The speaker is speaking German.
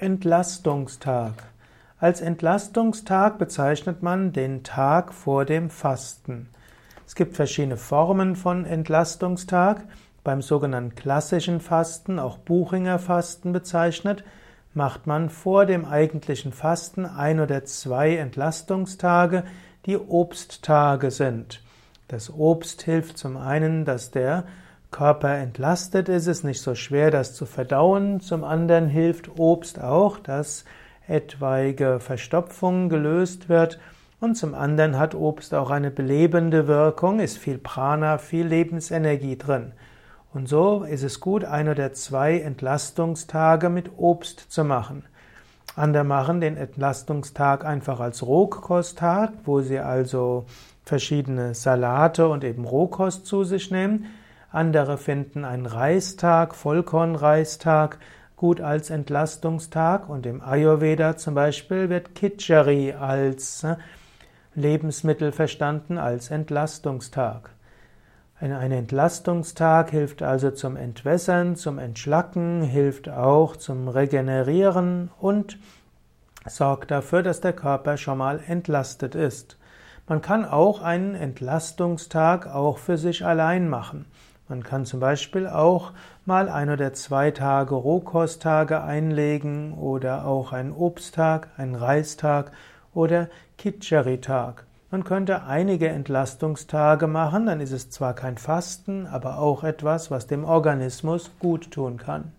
Entlastungstag. Als Entlastungstag bezeichnet man den Tag vor dem Fasten. Es gibt verschiedene Formen von Entlastungstag. Beim sogenannten klassischen Fasten, auch Buchinger Fasten bezeichnet, macht man vor dem eigentlichen Fasten ein oder zwei Entlastungstage, die Obsttage sind. Das Obst hilft zum einen, dass der Körper entlastet ist, es nicht so schwer, das zu verdauen. Zum anderen hilft Obst auch, dass etwaige Verstopfung gelöst wird. Und zum anderen hat Obst auch eine belebende Wirkung, ist viel Prana, viel Lebensenergie drin. Und so ist es gut, ein oder zwei Entlastungstage mit Obst zu machen. Andere machen den Entlastungstag einfach als Rohkosttag, wo sie also verschiedene Salate und eben Rohkost zu sich nehmen. Andere finden einen Reistag, Vollkornreistag, gut als Entlastungstag und im Ayurveda zum Beispiel wird Kitchari als äh, Lebensmittel verstanden als Entlastungstag. Ein Entlastungstag hilft also zum Entwässern, zum Entschlacken, hilft auch zum Regenerieren und sorgt dafür, dass der Körper schon mal entlastet ist. Man kann auch einen Entlastungstag auch für sich allein machen. Man kann zum Beispiel auch mal ein oder zwei Tage Rohkosttage einlegen oder auch einen Obsttag, einen Reistag oder Kitchari-Tag. Man könnte einige Entlastungstage machen, dann ist es zwar kein Fasten, aber auch etwas, was dem Organismus gut tun kann.